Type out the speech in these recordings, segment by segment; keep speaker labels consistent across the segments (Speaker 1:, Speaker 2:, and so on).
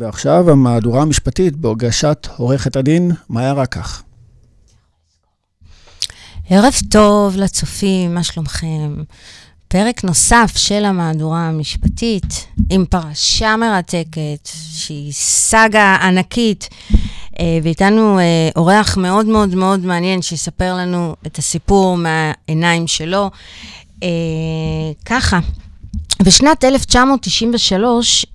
Speaker 1: ועכשיו המהדורה המשפטית בהוגשת עורכת הדין מאיה רקח.
Speaker 2: ערב טוב לצופים, מה שלומכם? פרק נוסף של המהדורה המשפטית עם פרשה מרתקת, שהיא סאגה ענקית, אה, ואיתנו אה, אורח מאוד מאוד מאוד מעניין שיספר לנו את הסיפור מהעיניים שלו. אה, ככה, בשנת 1993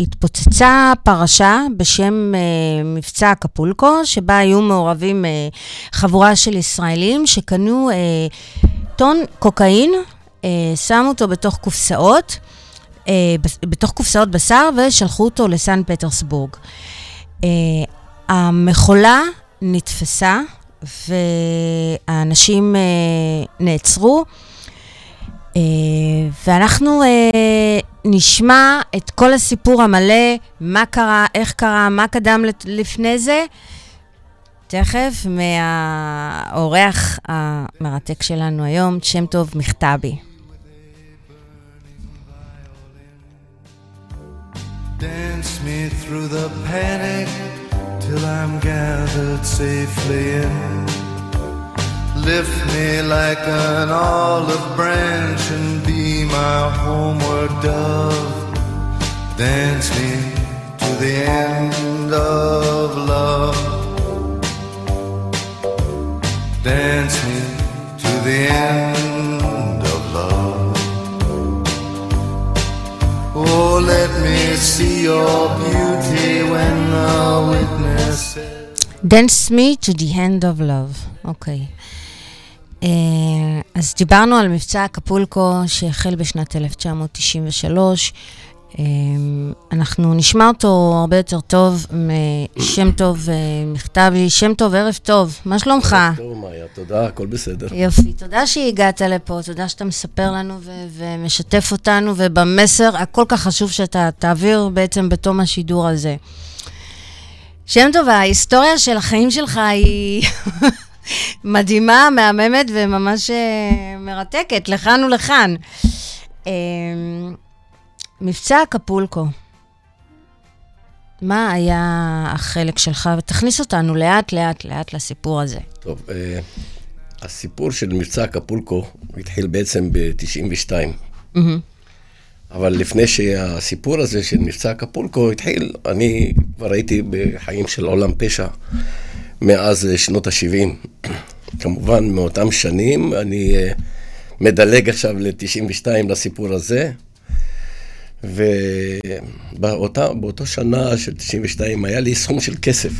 Speaker 2: התפוצצה פרשה בשם uh, מבצע אקפולקו, שבה היו מעורבים uh, חבורה של ישראלים שקנו uh, טון קוקאין, שמו אותו בתוך קופסאות, בתוך קופסאות בשר ושלחו אותו לסן פטרסבורג. המכולה נתפסה והאנשים נעצרו. Uh, ואנחנו uh, נשמע את כל הסיפור המלא, מה קרה, איך קרה, מה קדם לפני זה, תכף מהאורח המרתק שלנו היום, שם טוב מכתבי. Dance me through the panic till I'm gathered safely in. Lift me like an olive branch and be my homeward dove. Dance me to the end of love. Dance me to the end of love. Oh, let me see your beauty when the witness Dance me to the end of love. Okay. אה, אז דיברנו על מבצע אקפולקו שהחל בשנת 1993. אה, אנחנו נשמע אותו הרבה יותר טוב משם טוב אה, מכתבי. שם טוב, ערב טוב, מה שלומך?
Speaker 3: ערב טוב, מאיה, תודה, הכל בסדר.
Speaker 2: יופי, תודה שהגעת לפה, תודה שאתה מספר לנו ו- ומשתף אותנו, ובמסר הכל כך חשוב שאתה תעביר בעצם בתום השידור הזה. שם טוב, ההיסטוריה של החיים שלך היא... מדהימה, מהממת וממש אה, מרתקת, לכאן ולכאן. אה, מבצע אקפולקו, מה היה החלק שלך? ותכניס אותנו לאט, לאט, לאט לסיפור הזה.
Speaker 3: טוב, אה, הסיפור של מבצע אקפולקו התחיל בעצם ב-92. Mm-hmm. אבל לפני שהסיפור הזה של מבצע אקפולקו התחיל, אני כבר הייתי בחיים של עולם פשע. מאז אה, שנות ה-70. כמובן, מאותם שנים, אני אה, מדלג עכשיו ל-92 לסיפור הזה. ובאותו שנה של 92 היה לי סכום של כסף.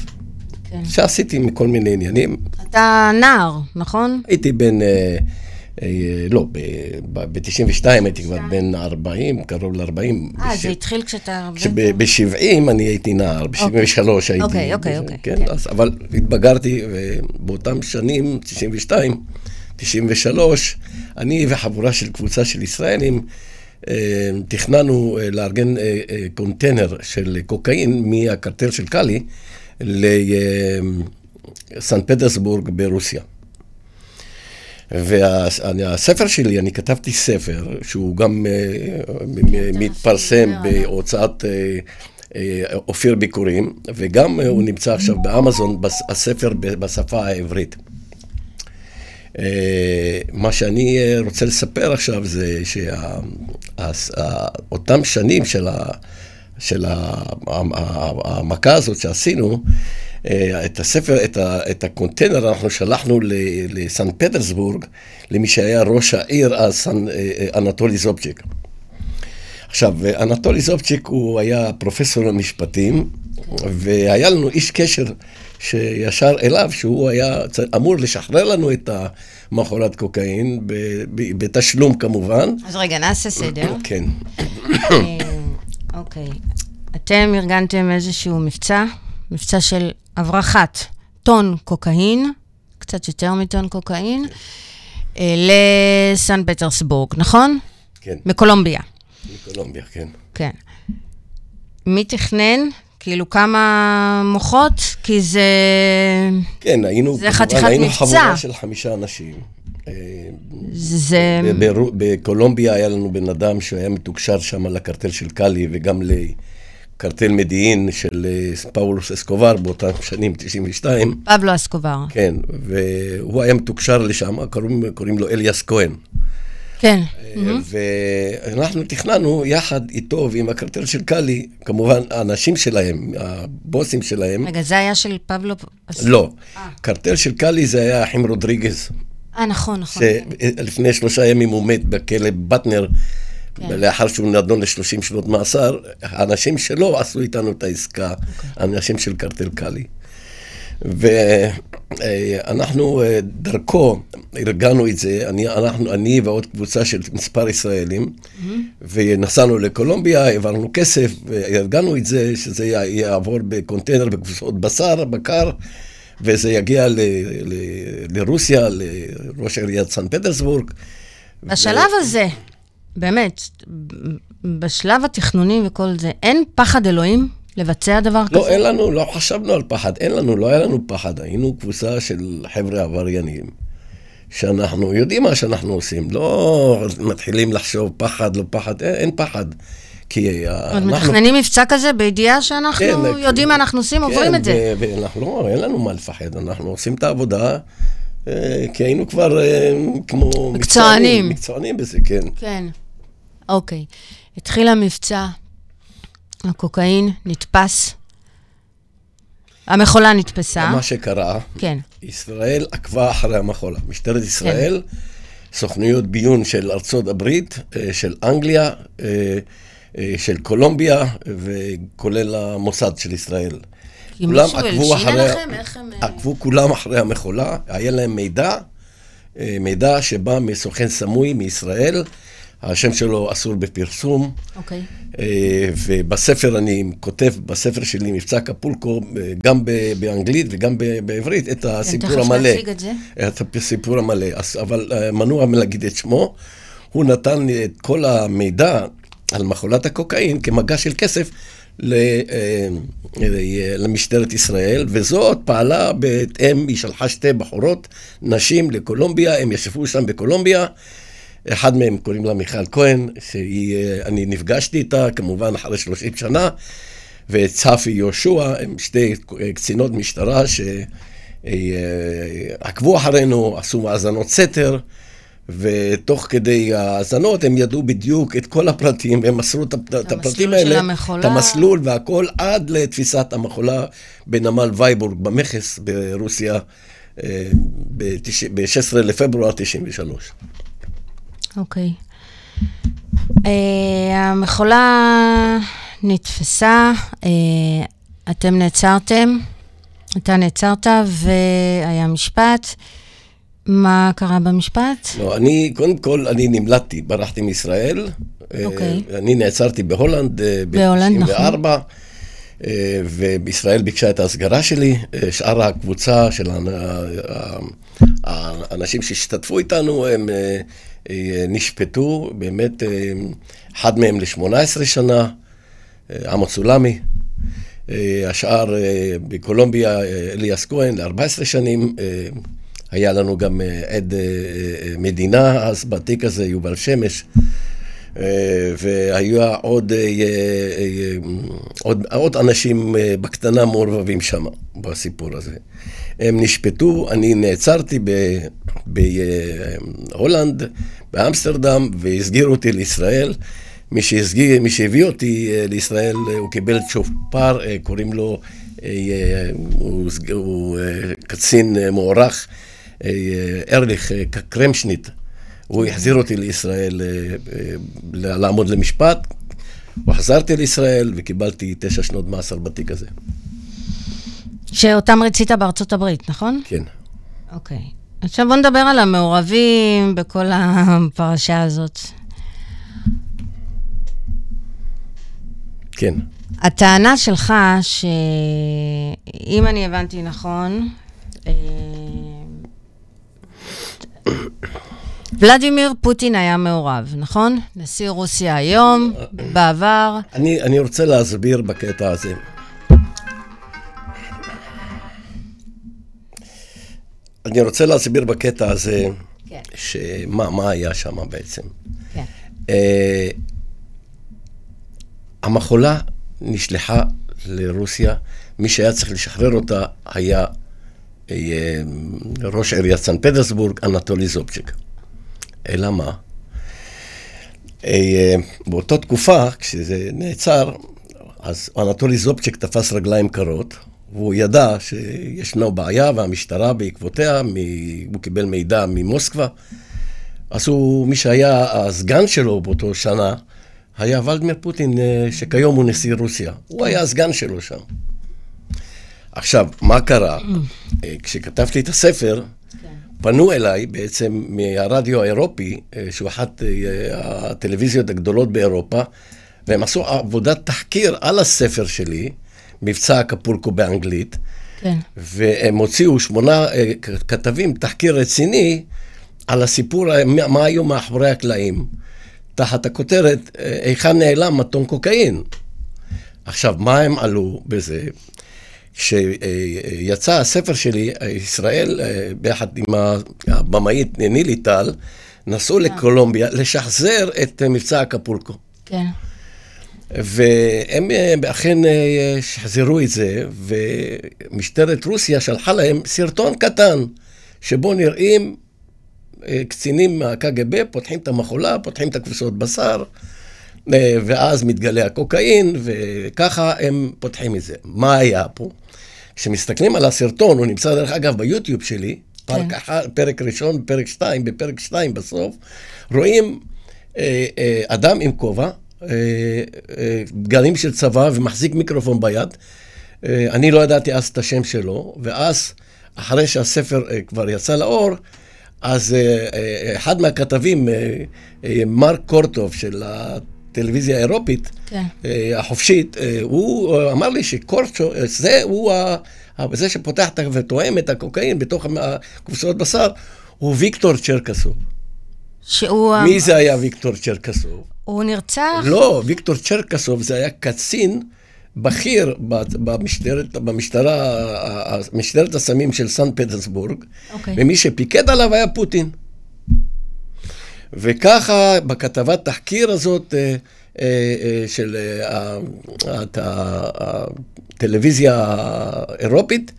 Speaker 3: כן. שעשיתי מכל מיני עניינים.
Speaker 2: אתה נער, נכון?
Speaker 3: הייתי בן... אה, לא, ב-92 הייתי כבר בן 40, קרוב ל-40.
Speaker 2: אה, זה התחיל כשאתה...
Speaker 3: ב-70 אני הייתי נער, ב-73 הייתי...
Speaker 2: אוקיי, אוקיי, אוקיי.
Speaker 3: כן, כן. אבל התבגרתי, ובאותם שנים, 92, 93, אני וחבורה של קבוצה של ישראלים, אה, תכננו אה, לארגן קונטיינר של קוקאין מהקרטל של קאלי לסן פטרסבורג ברוסיה. והספר שלי, אני כתבתי ספר, שהוא גם אה, מתפרסם בהוצאת אה, אה, אופיר ביקורים, וגם הוא נמצא עכשיו באמזון, הספר בשפה העברית. מה שאני רוצה לספר עכשיו זה שאותם שנים של, המכה הזאת שעשינו, את הספר, את, ה, את הקונטיינר אנחנו שלחנו לסן פטרסבורג, למי שהיה ראש העיר אז, סן, אה, אה, אנטולי זובצ'יק. עכשיו, אנטולי זובצ'יק הוא היה פרופסור למשפטים, והיה לנו איש קשר שישר אליו, שהוא היה אמור לשחרר לנו את המכורת קוקאין, בתשלום כמובן.
Speaker 2: אז רגע, נעשה סדר.
Speaker 3: כן.
Speaker 2: אוקיי. אתם ארגנתם איזשהו מבצע? מבצע של הברחת טון קוקאין, קצת יותר מטון קוקאין, אה, לסן פטרסבורג, נכון?
Speaker 3: כן.
Speaker 2: מקולומביה.
Speaker 3: מקולומביה, כן.
Speaker 2: כן. מי תכנן? כאילו כמה מוחות? כי זה...
Speaker 3: כן, היינו...
Speaker 2: זה חתיכת מבצע.
Speaker 3: היינו חבורה של חמישה אנשים.
Speaker 2: אה, זה...
Speaker 3: בקולומביה היה לנו בן אדם שהיה מתוקשר שם לקרטל של קאלי וגם קרטל מדיעין של אה, פאולוס אסקובר באותם שנים, 92.
Speaker 2: פבלו אסקובר.
Speaker 3: כן, והוא היה מתוקשר לשם, קוראים, קוראים לו אליאס כהן.
Speaker 2: כן.
Speaker 3: אה, ואנחנו תכננו יחד איתו ועם הקרטל של קאלי, כמובן האנשים שלהם, הבוסים שלהם.
Speaker 2: רגע, זה היה של פבלו?
Speaker 3: לא. קרטל של קאלי זה היה אחים רודריגז.
Speaker 2: אה, נכון, נכון.
Speaker 3: שלפני שלושה ימים הוא מת בכלא בטנר. כן. לאחר שהוא נדון ל-30 שנות מאסר, האנשים שלו עשו איתנו את העסקה, okay. אוקיי. אנשים של קרטל קאלי. ואנחנו אה, דרכו ארגנו את זה, אני, אנחנו, אני ועוד קבוצה של מספר ישראלים, mm-hmm. ונסענו לקולומביה, העברנו כסף, וארגנו את זה, שזה יעבור בקונטיינר בקבוצות בשר, בקר, וזה יגיע ל, ל, לרוסיה, לראש עיריית סן פטרסבורג.
Speaker 2: בשלב ו... הזה, באמת, בשלב התכנוני וכל זה, אין פחד אלוהים לבצע דבר
Speaker 3: לא,
Speaker 2: כזה?
Speaker 3: לא, אין לנו, לא חשבנו על פחד, אין לנו, לא היה לנו פחד. היינו קבוצה של חבר'ה עבריינים, שאנחנו יודעים מה שאנחנו עושים, לא מתחילים לחשוב פחד, לא פחד, אין, אין פחד.
Speaker 2: כי אנחנו... עוד מתכננים מבצע כזה בידיעה שאנחנו כן, יודעים מה אנחנו עושים, כן, עוברים את זה.
Speaker 3: ואנחנו לא, אין לנו מה לפחד, אנחנו עושים את העבודה. אה, כי היינו כבר אה, כמו...
Speaker 2: מקצוענים.
Speaker 3: מקצוענים בזה, כן.
Speaker 2: כן. אוקיי. התחיל המבצע, הקוקאין נתפס, המכולה נתפסה.
Speaker 3: מה שקרה,
Speaker 2: כן.
Speaker 3: ישראל עקבה אחרי המכולה. משטרת ישראל, כן. סוכנויות ביון של ארצות הברית, אה, של אנגליה, של קולומביה, וכולל המוסד של ישראל.
Speaker 2: מישהו הלשין עליכם? איך הם...
Speaker 3: אה, עקבו כולם אחרי המכולה, היה להם מידע, אה, מידע שבא מסוכן סמוי מישראל, השם שלו אסור בפרסום.
Speaker 2: אוקיי.
Speaker 3: אה, ובספר אני כותב, בספר שלי, מבצע קפולקו, גם באנגלית וגם בעברית, את הסיפור המלא. תכף
Speaker 2: נציג את זה.
Speaker 3: את הסיפור המלא, אבל מנוע מלהגיד את שמו. הוא נתן לי את כל המידע על מחולת הקוקאין כמגע של כסף אה, למשטרת ישראל, וזאת פעלה בהתאם, היא שלחה שתי בחורות, נשים לקולומביה, הם ישבו שם בקולומביה. אחד מהם קוראים לה מיכל כהן, שאני אה, נפגשתי איתה, כמובן אחרי 30 שנה, וצפי יהושע, הם שתי קצינות משטרה שעקבו אה, אחרינו, עשו האזנות סתר. ותוך כדי ההאזנות הם ידעו בדיוק את כל הפרטים, והם מסרו את, את הפרטים האלה,
Speaker 2: המחולה.
Speaker 3: את המסלול והכל, עד לתפיסת המחולה בנמל וייבורג במכס ברוסיה אה, ב-16 לפברואר 93.
Speaker 2: אוקיי. Uh, המחולה נתפסה, uh, אתם נעצרתם, אתה נעצרת והיה משפט. מה קרה במשפט?
Speaker 3: לא, אני, קודם כל, אני נמלטתי, ברחתי מישראל.
Speaker 2: אוקיי.
Speaker 3: Okay. אני נעצרתי בהולנד
Speaker 2: אה, ב-94. נכון.
Speaker 3: אה, ובישראל ביקשה את ההסגרה שלי. אה, שאר הקבוצה של האנשים שהשתתפו איתנו, הם נשפטו, באמת, אחד מהם ל-18 שנה, עמוס סולמי. השאר בקולומביה, אליאס כהן, ל-14 שנים. היה לנו גם אה, עד אה, אה, מדינה אז בתיק הזה, יובל שמש. והיה עוד, עוד, עוד אנשים בקטנה מעורבבים שם, בסיפור הזה. הם נשפטו, אני נעצרתי בהולנד, באמסטרדם, והסגירו אותי לישראל. מי, שהסגיר, מי שהביא אותי לישראל, הוא קיבל צ'ופר, קוראים לו, הוא, הוא קצין מוערך. ארליך קרמשניט, הוא החזיר אותי לישראל לעמוד למשפט. וחזרתי לישראל וקיבלתי תשע שנות מאסר בתיק הזה.
Speaker 2: שאותם רצית בארצות הברית, נכון?
Speaker 3: כן.
Speaker 2: אוקיי. עכשיו בוא נדבר על המעורבים בכל הפרשה הזאת.
Speaker 3: כן.
Speaker 2: הטענה שלך, שאם אני הבנתי נכון, ולדימיר פוטין היה מעורב, נכון? נשיא רוסיה היום, בעבר.
Speaker 3: אני, אני רוצה להסביר בקטע הזה. אני רוצה להסביר בקטע הזה, כן. שמה מה היה שם בעצם.
Speaker 2: כן.
Speaker 3: Uh, המחולה נשלחה לרוסיה, מי שהיה צריך לשחרר אותה היה אה, ראש עיריית סן פטרסבורג, אנטולי זובצ'יק. אלא מה? אה, באותה תקופה, כשזה נעצר, אז אנטולי זובצ'יק תפס רגליים קרות, והוא ידע שישנה בעיה והמשטרה בעקבותיה, מ... הוא קיבל מידע ממוסקבה. אז הוא, מי שהיה הסגן שלו באותו שנה, היה ולדמיר פוטין, אה, שכיום הוא נשיא רוסיה. הוא היה הסגן שלו שם. עכשיו, מה קרה? אה, כשכתבתי את הספר, פנו אליי בעצם מהרדיו האירופי, אה, שהוא אחת הטלוויזיות הגדולות באירופה, והם עשו עבודת תחקיר על הספר שלי, מבצע אקפולקו באנגלית, כן. והם הוציאו שמונה כתבים, תחקיר רציני, על הסיפור, מה היו מאחורי הקלעים. תחת הכותרת, אה, היכן נעלם מתון קוקאין. עכשיו, מה הם עלו בזה? כשיצא הספר שלי, ישראל, אה, ביחד עם הבמאית נילי טל, נסעו אה. לקולומביה לשחזר את מבצע אקפולקו. כן. והם אכן שחזרו את זה, ומשטרת רוסיה שלחה להם סרטון קטן, שבו נראים אה, קצינים מהקג"ב פותחים את המחולה, פותחים את הכבשות בשר, אה, ואז מתגלה הקוקאין, וככה הם פותחים את זה. מה היה פה? כשמסתכלים על הסרטון, הוא נמצא דרך אגב ביוטיוב שלי, כן. פרק, אחד, פרק ראשון, פרק שתיים, בפרק שתיים בסוף, רואים אה, אה, אדם עם כובע, אה, אה, גלים של צבא ומחזיק מיקרופון ביד. אה, אני לא ידעתי אז את השם שלו, ואז, אחרי שהספר אה, כבר יצא לאור, אז אה, אה, אחד מהכתבים, אה, מרק קורטוב של הטלוויזיה האירופית, כן. החופשית, הוא אמר לי שקורטוב, זה הוא זה שפותח ותואם את הקוקאין בתוך קופסאות בשר, הוא ויקטור צ'רקסוב.
Speaker 2: שהוא...
Speaker 3: מי זה היה ויקטור צ'רקסוב?
Speaker 2: הוא נרצח?
Speaker 3: לא, ויקטור צ'רקסוב זה היה קצין בכיר במשטרת, במשטרה, משטרת הסמים של סן פטרסבורג, okay. אוקיי. ומי שפיקד עליו היה פוטין. וככה בכתבת תחקיר הזאת אה, אה, אה, של הטלוויזיה האירופית,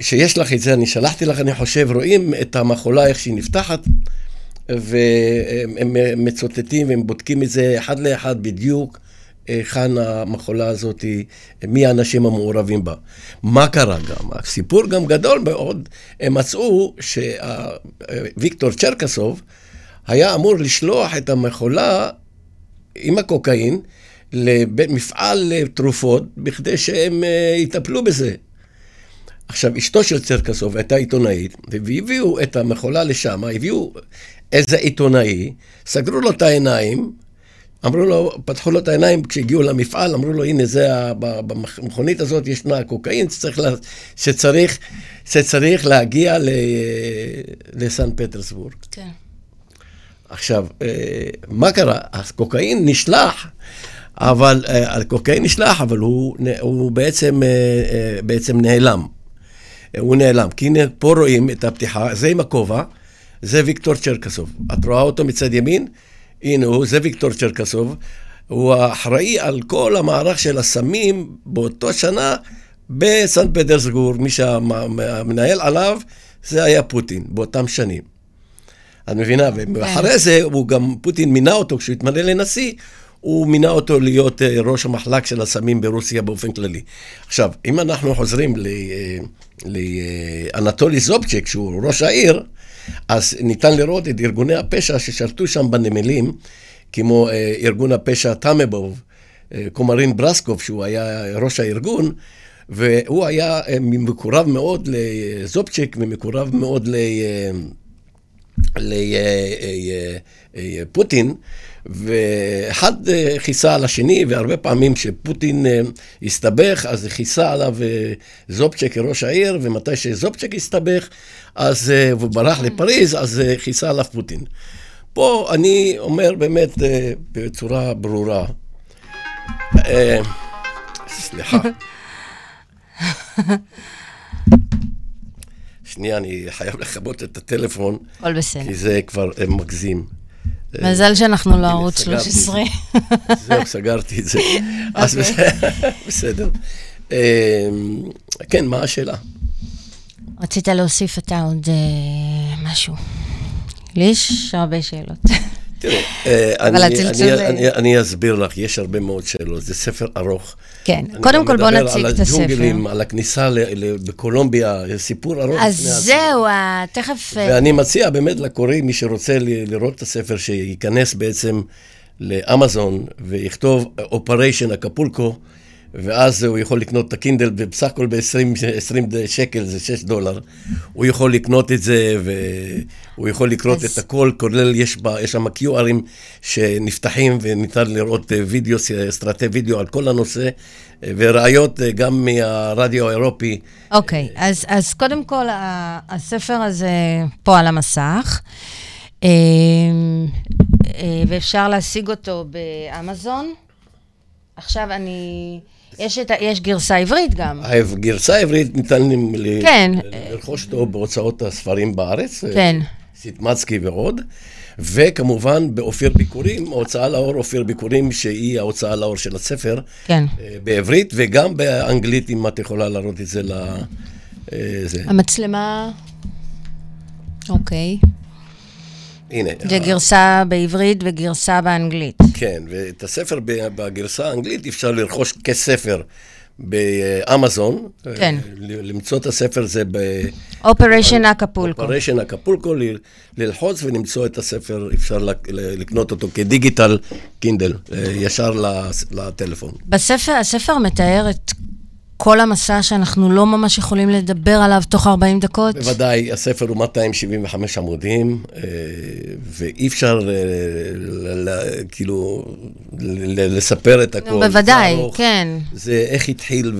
Speaker 3: שיש לך את זה, אני שלחתי לך, אני חושב, רואים את המחולה, איך שהיא נפתחת, והם מצוטטים והם בודקים את זה אחד לאחד בדיוק. היכן המחולה הזאת, מי האנשים המעורבים בה. מה קרה גם? הסיפור גם גדול מאוד, הם מצאו שוויקטור צ'רקסוב היה אמור לשלוח את המחולה עם הקוקאין למפעל לתרופות בכדי שהם אה, יטפלו בזה. עכשיו, אשתו של צ'רקסוב הייתה עיתונאית, והביאו את המחולה לשם, הביאו איזה עיתונאי, סגרו לו את העיניים, אמרו לו, פתחו לו את העיניים כשהגיעו למפעל, אמרו לו, הנה זה, במכונית הזאת ישנה קוקאין שצריך, לה, שצריך, שצריך להגיע ל, לסן פטרסבורג. כן. עכשיו, אה, מה קרה? הקוקאין נשלח, אבל, אה, הקוקאין נשלח, אבל הוא, הוא בעצם, אה, בעצם נעלם. הוא נעלם. כי הנה, פה רואים את הפתיחה, זה עם הכובע, זה ויקטור צ'רקסוב. את רואה אותו מצד ימין? הנה הוא, זה ויקטור צ'רקסוב, הוא האחראי על כל המערך של הסמים באותו שנה בסן פטרסגור, מי שהמנהל עליו זה היה פוטין, באותם שנים. את מבינה? ואחרי כן. זה, הוא גם, פוטין מינה אותו, כשהוא התמנה לנשיא, הוא מינה אותו להיות אה, ראש המחלק של הסמים ברוסיה באופן כללי. עכשיו, אם אנחנו חוזרים לאנטולי זובצ'ק, שהוא ראש העיר, אז ניתן לראות את ארגוני הפשע ששלטו שם בנמלים, כמו אה, ארגון הפשע טאמבוב, אה, קומרין ברסקוב, שהוא היה ראש הארגון, והוא היה אה, מקורב מאוד לזופצ'יק ומקורב מאוד לפוטין. אה, ואחד כיסה על השני, והרבה פעמים כשפוטין הסתבך, אז כיסה עליו זופצ'ק כראש העיר, ומתי שזופצ'ק הסתבך, אז אה, הוא ברח לפריז, אז אה, כיסה עליו פוטין. פה אני אומר באמת אה, בצורה ברורה, סליחה. שנייה, אני חייב לכבות את הטלפון.
Speaker 2: הכל בסדר.
Speaker 3: כי זה כבר מגזים.
Speaker 2: מזל שאנחנו לא ערוץ 13.
Speaker 3: זהו, סגרתי את זה. אז
Speaker 2: אוקיי.
Speaker 3: בסדר. אה, כן, מה השאלה?
Speaker 2: רצית להוסיף אתה עוד אה, משהו. לי יש הרבה שאלות.
Speaker 3: תראי, אה, אני- אני- אני- אני אסביר לך, יש הרבה מאוד שאלות, זה ספר ארוך.
Speaker 2: כן,
Speaker 3: אני
Speaker 2: קודם כל בוא
Speaker 3: מדבר
Speaker 2: נציג
Speaker 3: על
Speaker 2: את הספר.
Speaker 3: הג'ונגלים, על הכניסה ל- ל- בקולומביה, סיפור ארוך.
Speaker 2: אז. זהו, אה, תכף... אה,
Speaker 3: ואני מציע באמת לקוראים, מי שרוצה לראות את הספר, שייכנס בעצם לאמזון ויכתוב אופריישן אקפולקו, ואז הוא יכול לקנות את הקינדל, ובסך הכל ב-20 שקל זה 6 דולר. הוא יכול לקנות את זה, והוא יכול לקרוא
Speaker 2: אז-
Speaker 3: את הכל, כולל יש, בה, יש שם QRים שנפתחים, וניתן לראות אה, וידאו, סרטי וידאו על כל הנושא, אה, וראיות אה, גם מהרדיו האירופי.
Speaker 2: אוקיי, אז, אז קודם כל, הספר הזה פה על המסך, אה, אה, ואפשר להשיג אותו באמזון. עכשיו אני... יש, את, ה- יש גרסה עברית גם.
Speaker 3: הגרסה העברית ניתן ל-
Speaker 2: כן.
Speaker 3: לרכוש אותו בהוצאות הספרים בארץ,
Speaker 2: כן.
Speaker 3: סיטמצקי ועוד, וכמובן באופיר ביקורים, ההוצאה לאור אופיר ביקורים, שהיא ההוצאה לאור של הספר,
Speaker 2: כן.
Speaker 3: אה, בעברית וגם באנגלית, אם את יכולה להראות את זה ל... אה, זה.
Speaker 2: המצלמה... אוקיי.
Speaker 3: הנה.
Speaker 2: זה גרסה בעברית וגרסה באנגלית.
Speaker 3: כן, ואת הספר בגרסה האנגלית אפשר לרכוש כספר באמזון.
Speaker 2: כן.
Speaker 3: אה, למצוא את הספר זה ב...
Speaker 2: Operation
Speaker 3: Acapulco. Operation Acapulco, ללחוץ ולמצוא את הספר, אפשר לקנות אותו כ digital Kindle, אה, ישר לטלפון.
Speaker 2: בספר, הספר מתאר את כל המסע שאנחנו לא ממש יכולים לדבר עליו תוך 40 דקות.
Speaker 3: בוודאי, הספר הוא 275 עמודים, אה, ואי אפשר אה, כאילו לספר את הכל.
Speaker 2: בוודאי. כן.
Speaker 3: זה איך התחיל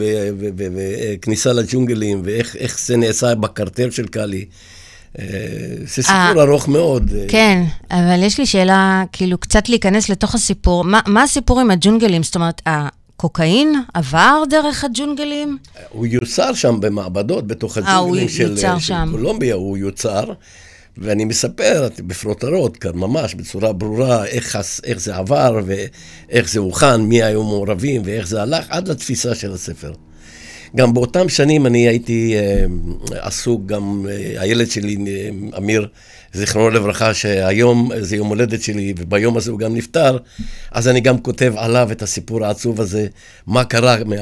Speaker 3: וכניסה לג'ונגלים, ואיך איך זה נעשה בקרטל של קאלי. אה, זה סיפור
Speaker 2: אה,
Speaker 3: ארוך מאוד. אה,
Speaker 2: כן, אבל יש לי שאלה, כאילו, קצת להיכנס לתוך הסיפור. מה הסיפור עם הג'ונגלים? זאת אומרת, הקוקאין עבר דרך הג'ונגלים?
Speaker 3: הוא יוצר שם במעבדות, בתוך
Speaker 2: אה,
Speaker 3: הג'ונגלים של,
Speaker 2: יוצר
Speaker 3: של
Speaker 2: שם.
Speaker 3: קולומביה, הוא יוצר. ואני מספר בפרוטרות כאן ממש בצורה ברורה איך, איך זה עבר ואיך זה הוכן, מי היו מעורבים ואיך זה הלך, עד לתפיסה של הספר. גם באותם שנים אני הייתי אה, עסוק, גם אה, הילד שלי, אה, אמיר, זיכרונו לברכה, שהיום זה יום הולדת שלי, וביום הזה הוא גם נפטר, אז אני גם כותב עליו את הסיפור העצוב הזה, מה קרה, מה,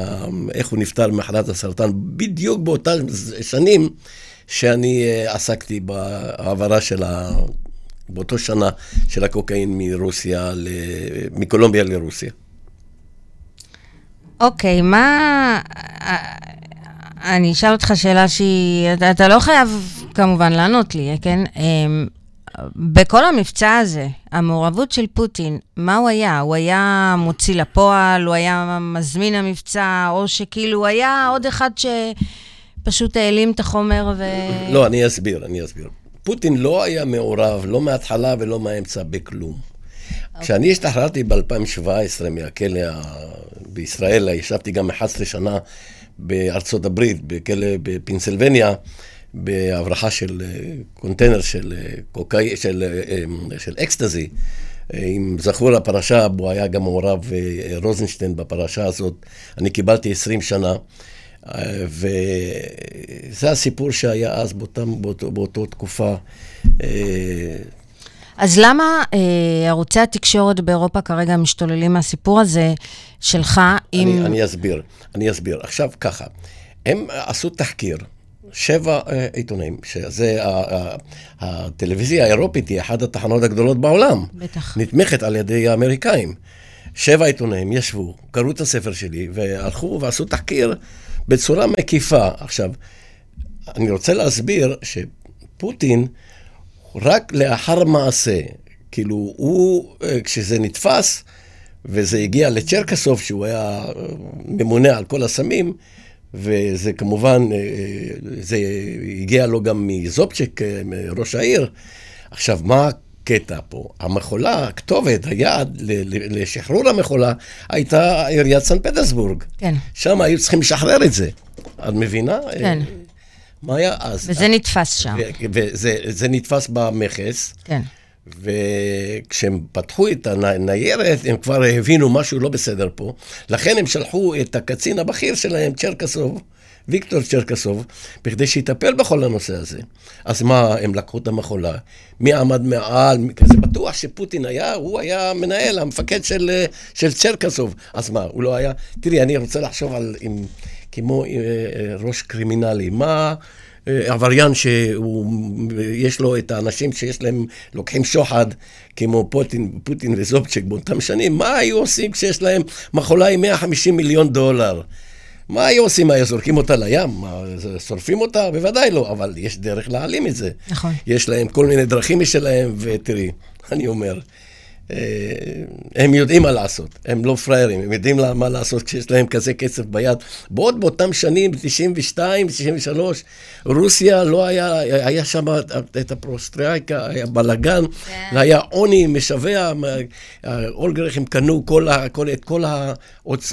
Speaker 3: איך הוא נפטר ממחלת הסרטן, בדיוק באותן שנים שאני אה, עסקתי בהעברה של ה... באותו שנה של הקוקאין מרוסיה, ל... מקולומביה לרוסיה.
Speaker 2: אוקיי, מה... אני אשאל אותך שאלה שהיא... אתה לא חייב כמובן לענות לי, כן? אמ, בכל המבצע הזה, המעורבות של פוטין, מה הוא היה? הוא היה מוציא לפועל, הוא היה מזמין המבצע, או שכאילו הוא היה עוד אחד שפשוט העלים את החומר ו...
Speaker 3: לא, אני אסביר, אני אסביר. פוטין לא היה מעורב, לא מההתחלה ולא מהאמצע, בכלום. כשאני השתחררתי ב-2017 מהכלא בישראל, ישבתי גם 11 שנה בארצות הברית, בכלא בפנסילבניה, בהברחה של אה, קונטיינר של, אה, קוקאי, של, אה, אה, של אקסטזי. אם זכור הפרשה, בו היה גם מעורב רוזנשטיין בפרשה הזאת, אני קיבלתי 20 שנה. וזה הסיפור שהיה אז באותם, באותו, באותו תקופה.
Speaker 2: אז למה אה, ערוצי התקשורת באירופה כרגע משתוללים מהסיפור הזה שלך עם...
Speaker 3: אני, אני אסביר, אני אסביר. עכשיו ככה, הם עשו תחקיר, שבע אה, עיתונאים, שזה, הטלוויזיה האירופית היא אחת התחנות הגדולות בעולם.
Speaker 2: בטח.
Speaker 3: נתמכת על ידי האמריקאים. שבע עיתונאים ישבו, קראו את הספר שלי, והלכו ועשו תחקיר בצורה מקיפה. עכשיו, אני רוצה להסביר שפוטין, רק לאחר מעשה, כאילו, הוא, אה, כשזה נתפס, וזה הגיע לצ'רקסוב, שהוא היה אה, ממונה על כל הסמים, וזה כמובן, אה, זה הגיע לו גם מזופצ'ק, אה, ראש העיר. עכשיו, מה הקטע פה? המכולה, הכתובת, היעד לשחרור המכולה, הייתה עיריית סן פטרסבורג.
Speaker 2: כן.
Speaker 3: שם היו צריכים לשחרר את זה. את מבינה?
Speaker 2: כן.
Speaker 3: מה היה אז?
Speaker 2: וזה נתפס שם.
Speaker 3: וזה זה נתפס במכס,
Speaker 2: כן.
Speaker 3: וכשהם פתחו את הניירת, הם כבר הבינו משהו לא בסדר פה. לכן הם שלחו את הקצין הבכיר שלהם, צ'רקסוב, ויקטור צ'רקסוב, בכדי שיטפל בכל הנושא הזה. אז מה, הם לקחו את המחולה, מי עמד מעל, זה בטוח שפוטין היה, הוא היה מנהל, המפקד של, של צ'רקסוב. אז מה, הוא לא היה? תראי, אני רוצה לחשוב על, עם, כמו אה, אה, ראש קרימינלי, מה... אה, עבריין שיש לו את האנשים שיש להם, לוקחים שוחד, כמו פוטין, פוטין וזובצ'ק באותם שנים, מה היו עושים כשיש להם מחולה עם 150 מיליון דולר? מה היו עושים? היו זורקים אותה לים? שורפים אותה? בוודאי לא, אבל יש דרך להעלים את זה.
Speaker 2: נכון.
Speaker 3: יש להם כל מיני דרכים משלהם, ותראי, אני אומר, אה, הם יודעים מה לעשות, הם לא פראיירים, הם יודעים מה לעשות כשיש להם כזה כסף ביד. בעוד באותם שנים, ב-92, ב-93, רוסיה לא היה, היה שם את הפרוסטרייקה, היה בלאגן, כן. היה עוני משווע, אולגריכים קנו כל, כל, את כל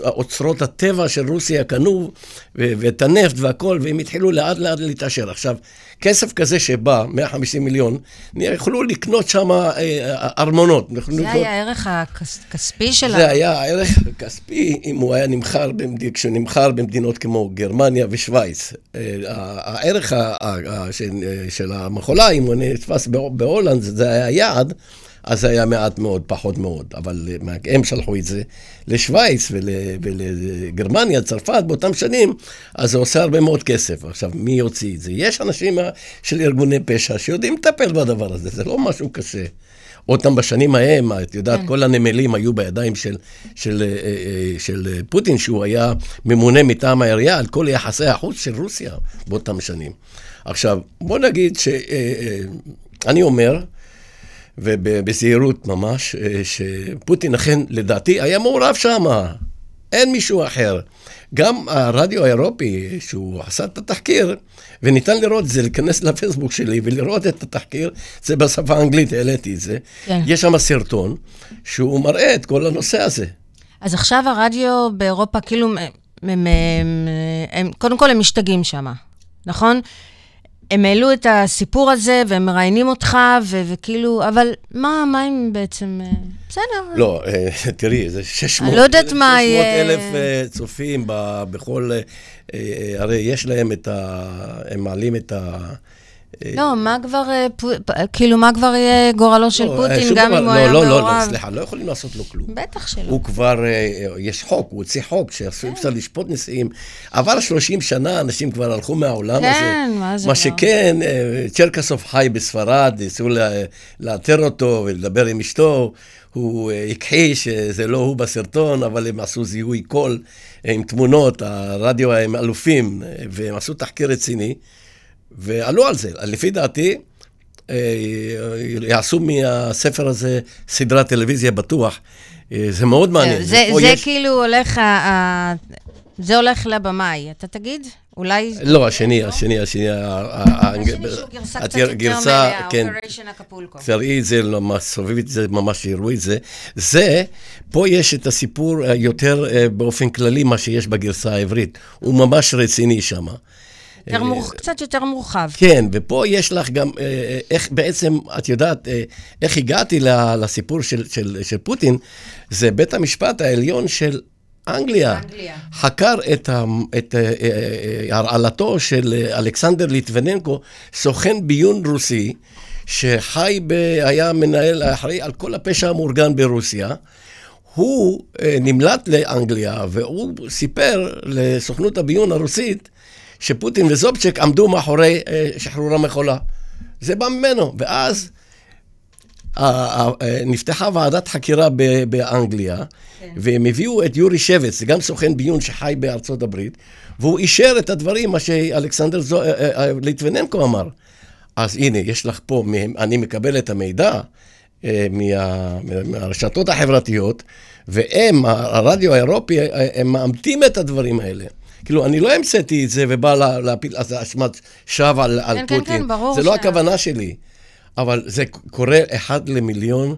Speaker 3: האוצרות הטבע של רוסיה, קנו, ואת הנפט והכל, והם התחילו לאט לאט להתעשר. עכשיו, כסף כזה שבא, 150 מיליון, יכלו לקנות שם אה, ארמונות.
Speaker 2: זה היה הערך הכספי של...
Speaker 3: זה היה הערך הכספי אם הוא היה נמכר, כשהוא נמכר במדינות כמו גרמניה ושווייץ. אה, הערך של המחולה, אם הוא נתפס בהולנד, זה היה יעד. אז זה היה מעט מאוד, פחות מאוד. אבל אה, הם שלחו את זה לשוויץ ול, ולגרמניה, צרפת, באותם שנים, אז זה עושה הרבה מאוד כסף. עכשיו, מי יוציא את זה? יש אנשים של ארגוני פשע שיודעים לטפל בדבר הזה, זה לא משהו קשה. אותם בשנים ההם, את יודעת, כן. כל הנמלים היו בידיים של, של, אה, אה, של פוטין, שהוא היה ממונה מטעם העירייה על כל יחסי החוץ של רוסיה באותם שנים. עכשיו, בוא נגיד שאני אומר, ובזהירות ממש, אה, שפוטין אכן, לדעתי, היה מעורב שם, אין מישהו אחר. גם הרדיו האירופי, שהוא עשה את התחקיר, וניתן לראות את זה, להיכנס לפייסבוק שלי ולראות את התחקיר, זה בשפה האנגלית, העליתי את זה. כן. יש שם סרטון שהוא מראה את כל הנושא הזה.
Speaker 2: אז עכשיו הרדיו באירופה, כאילו, הם, הם, הם, הם, קודם כל הם משתגעים שם, נכון? הם העלו את הסיפור הזה, והם מראיינים אותך, ו- וכאילו, אבל מה, מה הם בעצם... אה, בסדר.
Speaker 3: לא, אה, תראי, זה 600
Speaker 2: לא יודעת מה
Speaker 3: יהיה... אלף אה, צופים בכל... הרי יש להם את ה... הם מעלים את ה...
Speaker 2: לא, מה כבר, אה, כאילו, מה כבר יהיה גורלו של לא, פוטין, גם אם הוא היה
Speaker 3: מעורב? לא, לא, לא, סליחה, לא יכולים לעשות לו כלום.
Speaker 2: בטח שלא.
Speaker 3: הוא כבר, אה, יש חוק, הוא הוציא חוק שאסור אפשר לשפוט נשיאים. עבר 30 שנה, אנשים כבר הלכו מהעולם הזה.
Speaker 2: כן, מה זה
Speaker 3: מה שכן, אה, צ'רקסוב חי בספרד, ניסו לאתר אותו ולדבר עם אשתו. הוא הכחיש שזה לא הוא בסרטון, אבל הם עשו זיהוי קול עם תמונות, הרדיו הם אלופים, והם עשו תחקיר רציני. ועלו על זה. לפי דעתי, אה, יעשו מהספר הזה סדרת טלוויזיה בטוח. אה, זה מאוד מעניין.
Speaker 2: זה, זה יש... כאילו הולך, זה הולך לבמאי, אתה תגיד? אולי...
Speaker 3: לא, השני, השני, השני,
Speaker 2: השני שהוא גרסה קצת יותר מלאה,
Speaker 3: כן. אופריישן אקפולקו. תראי את זה, סובבי את זה, ממש יראו את זה. זה, פה יש את הסיפור יותר אה, באופן כללי, מה שיש בגרסה העברית. הוא ממש רציני שם.
Speaker 2: יותר מור... קצת יותר מורחב.
Speaker 3: כן, ופה יש לך גם, אה, אה, איך בעצם, את יודעת, אה, איך הגעתי לסיפור של, של, של פוטין, זה בית המשפט העליון של אנגליה, אנגליה. חקר את, את הרעלתו של אלכסנדר ליטבננקו, סוכן ביון רוסי, שחי, ב, היה מנהל, אחראי על כל הפשע המאורגן ברוסיה. הוא נמלט לאנגליה, והוא סיפר לסוכנות הביון הרוסית שפוטין וזובצ'ק עמדו מאחורי אה, שחרור המחולה. זה בא ממנו. ואז אה, נפתחה ועדת חקירה באנגליה, כן. והם הביאו את יורי שבץ, גם סוכן ביון שחי בארצות הברית, והוא אישר את הדברים, מה שאלכסנדר זו, אה, ליטבננקו אמר. אז הנה, יש לך פה, אני מקבל את המידע מה, מהרשתות החברתיות, והם, הרדיו האירופי, הם מאמתים את הדברים האלה. כאילו, אני לא המצאתי את זה ובא לה, להפיל אשמת שווא על, על
Speaker 2: כן,
Speaker 3: פוטין.
Speaker 2: כן, כן, ברור.
Speaker 3: זה לא הכוונה שלי. אבל זה קורה אחד למיליון,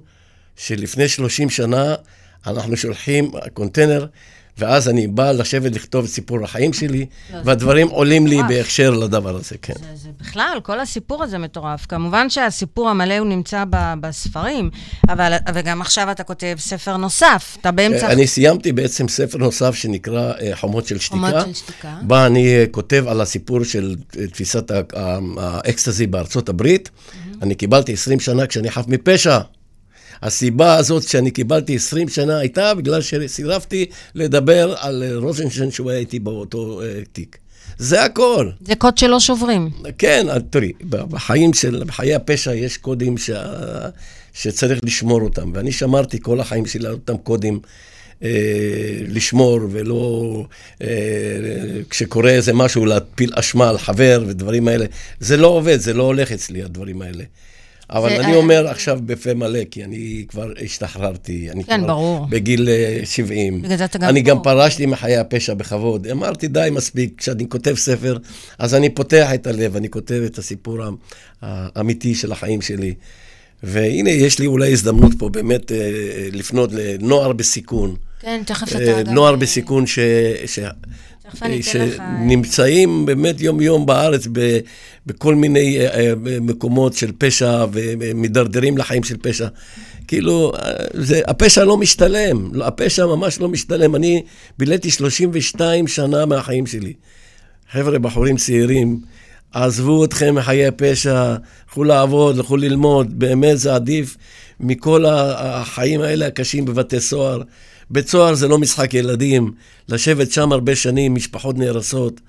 Speaker 3: שלפני 30 שנה אנחנו שולחים קונטיינר ואז אני בא לשבת לכתוב את סיפור החיים שלי, לא, והדברים עולים לי בהכשר לדבר הזה, כן.
Speaker 2: זה, זה בכלל, כל הסיפור הזה מטורף. כמובן שהסיפור המלא הוא נמצא ב, בספרים, אבל וגם עכשיו אתה כותב ספר נוסף, אתה באמצע...
Speaker 3: אני סיימתי בעצם ספר נוסף שנקרא אה, חומות של שתיקה.
Speaker 2: חומות של שתיקה.
Speaker 3: בה אני אה, כותב על הסיפור של אה, תפיסת האקסטזי בארצות הברית. אני קיבלתי 20 שנה כשאני חף מפשע. הסיבה הזאת שאני קיבלתי 20 שנה הייתה בגלל שסירבתי לדבר על רוזנשטיין שהוא היה איתי באותו uh, תיק. זה הכל.
Speaker 2: זה קוד שלא שוברים.
Speaker 3: כן, תראי, בחיים של, בחיי הפשע יש קודים ש... שצריך לשמור אותם, ואני שמרתי כל החיים שלי על אותם קודים. אה, לשמור ולא אה, כשקורה איזה משהו להפיל אשמה על חבר ודברים האלה. זה לא עובד, זה לא הולך אצלי, הדברים האלה. אבל זה, אני אומר עכשיו בפה מלא, כי אני כבר השתחררתי. אני
Speaker 2: כן,
Speaker 3: כבר
Speaker 2: ברור.
Speaker 3: בגיל 70.
Speaker 2: אה, בגלל זה אתה גם
Speaker 3: אני. גם פרשתי מחיי הפשע בכבוד. אמרתי, די, מספיק. כשאני כותב ספר, אז אני פותח את הלב, אני כותב את הסיפור האמיתי של החיים שלי. והנה, יש לי אולי הזדמנות פה באמת אה, לפנות לנוער בסיכון.
Speaker 2: כן, תכף אתה
Speaker 3: אה. נוער בסיכון ש... ש... שנמצאים באמת יום-יום בארץ ב, בכל מיני אה, אה, מקומות של פשע ומדרדרים לחיים של פשע. כאילו, אה, זה, הפשע לא משתלם, הפשע ממש לא משתלם. אני ביליתי 32 שנה מהחיים שלי. חבר'ה, בחורים צעירים, עזבו אתכם מחיי הפשע, לכו לעבוד, לכו ללמוד, באמת זה עדיף מכל החיים האלה הקשים בבתי סוהר. בית סוהר זה לא משחק ילדים, לשבת שם הרבה שנים, משפחות נהרסות.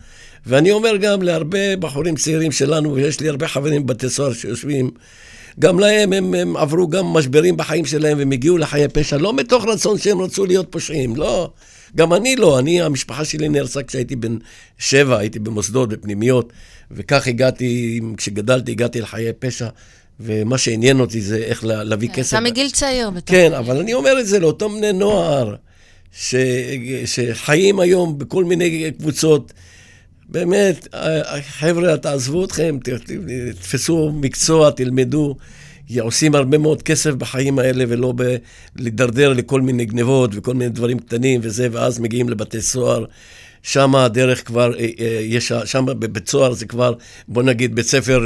Speaker 3: ואני אומר גם להרבה בחורים צעירים שלנו, ויש לי הרבה חברים בבתי סוהר שיושבים, גם להם, הם, הם עברו גם משברים בחיים שלהם, והם הגיעו לחיי פשע, לא מתוך רצון שהם רצו להיות פושעים, לא. גם אני לא, אני, המשפחה שלי נהרסה כשהייתי בן שבע, הייתי במוסדות, בפנימיות, וכך הגעתי, כשגדלתי, הגעתי לחיי פשע. ומה שעניין אותי זה איך להביא כן, כסף.
Speaker 2: אתה מגיל צעיר בתוך...
Speaker 3: כן, אבל אני אומר את זה לאותם בני נוער, ש, שחיים היום בכל מיני קבוצות. באמת, חבר'ה, תעזבו אתכם, תתפסו מקצוע, תלמדו. עושים הרבה מאוד כסף בחיים האלה, ולא ב- להידרדר לכל מיני גנבות וכל מיני דברים קטנים וזה, ואז מגיעים לבתי סוהר. שם הדרך כבר, אה, אה, יש, שם בבית סוהר זה כבר, בוא נגיד, בית ספר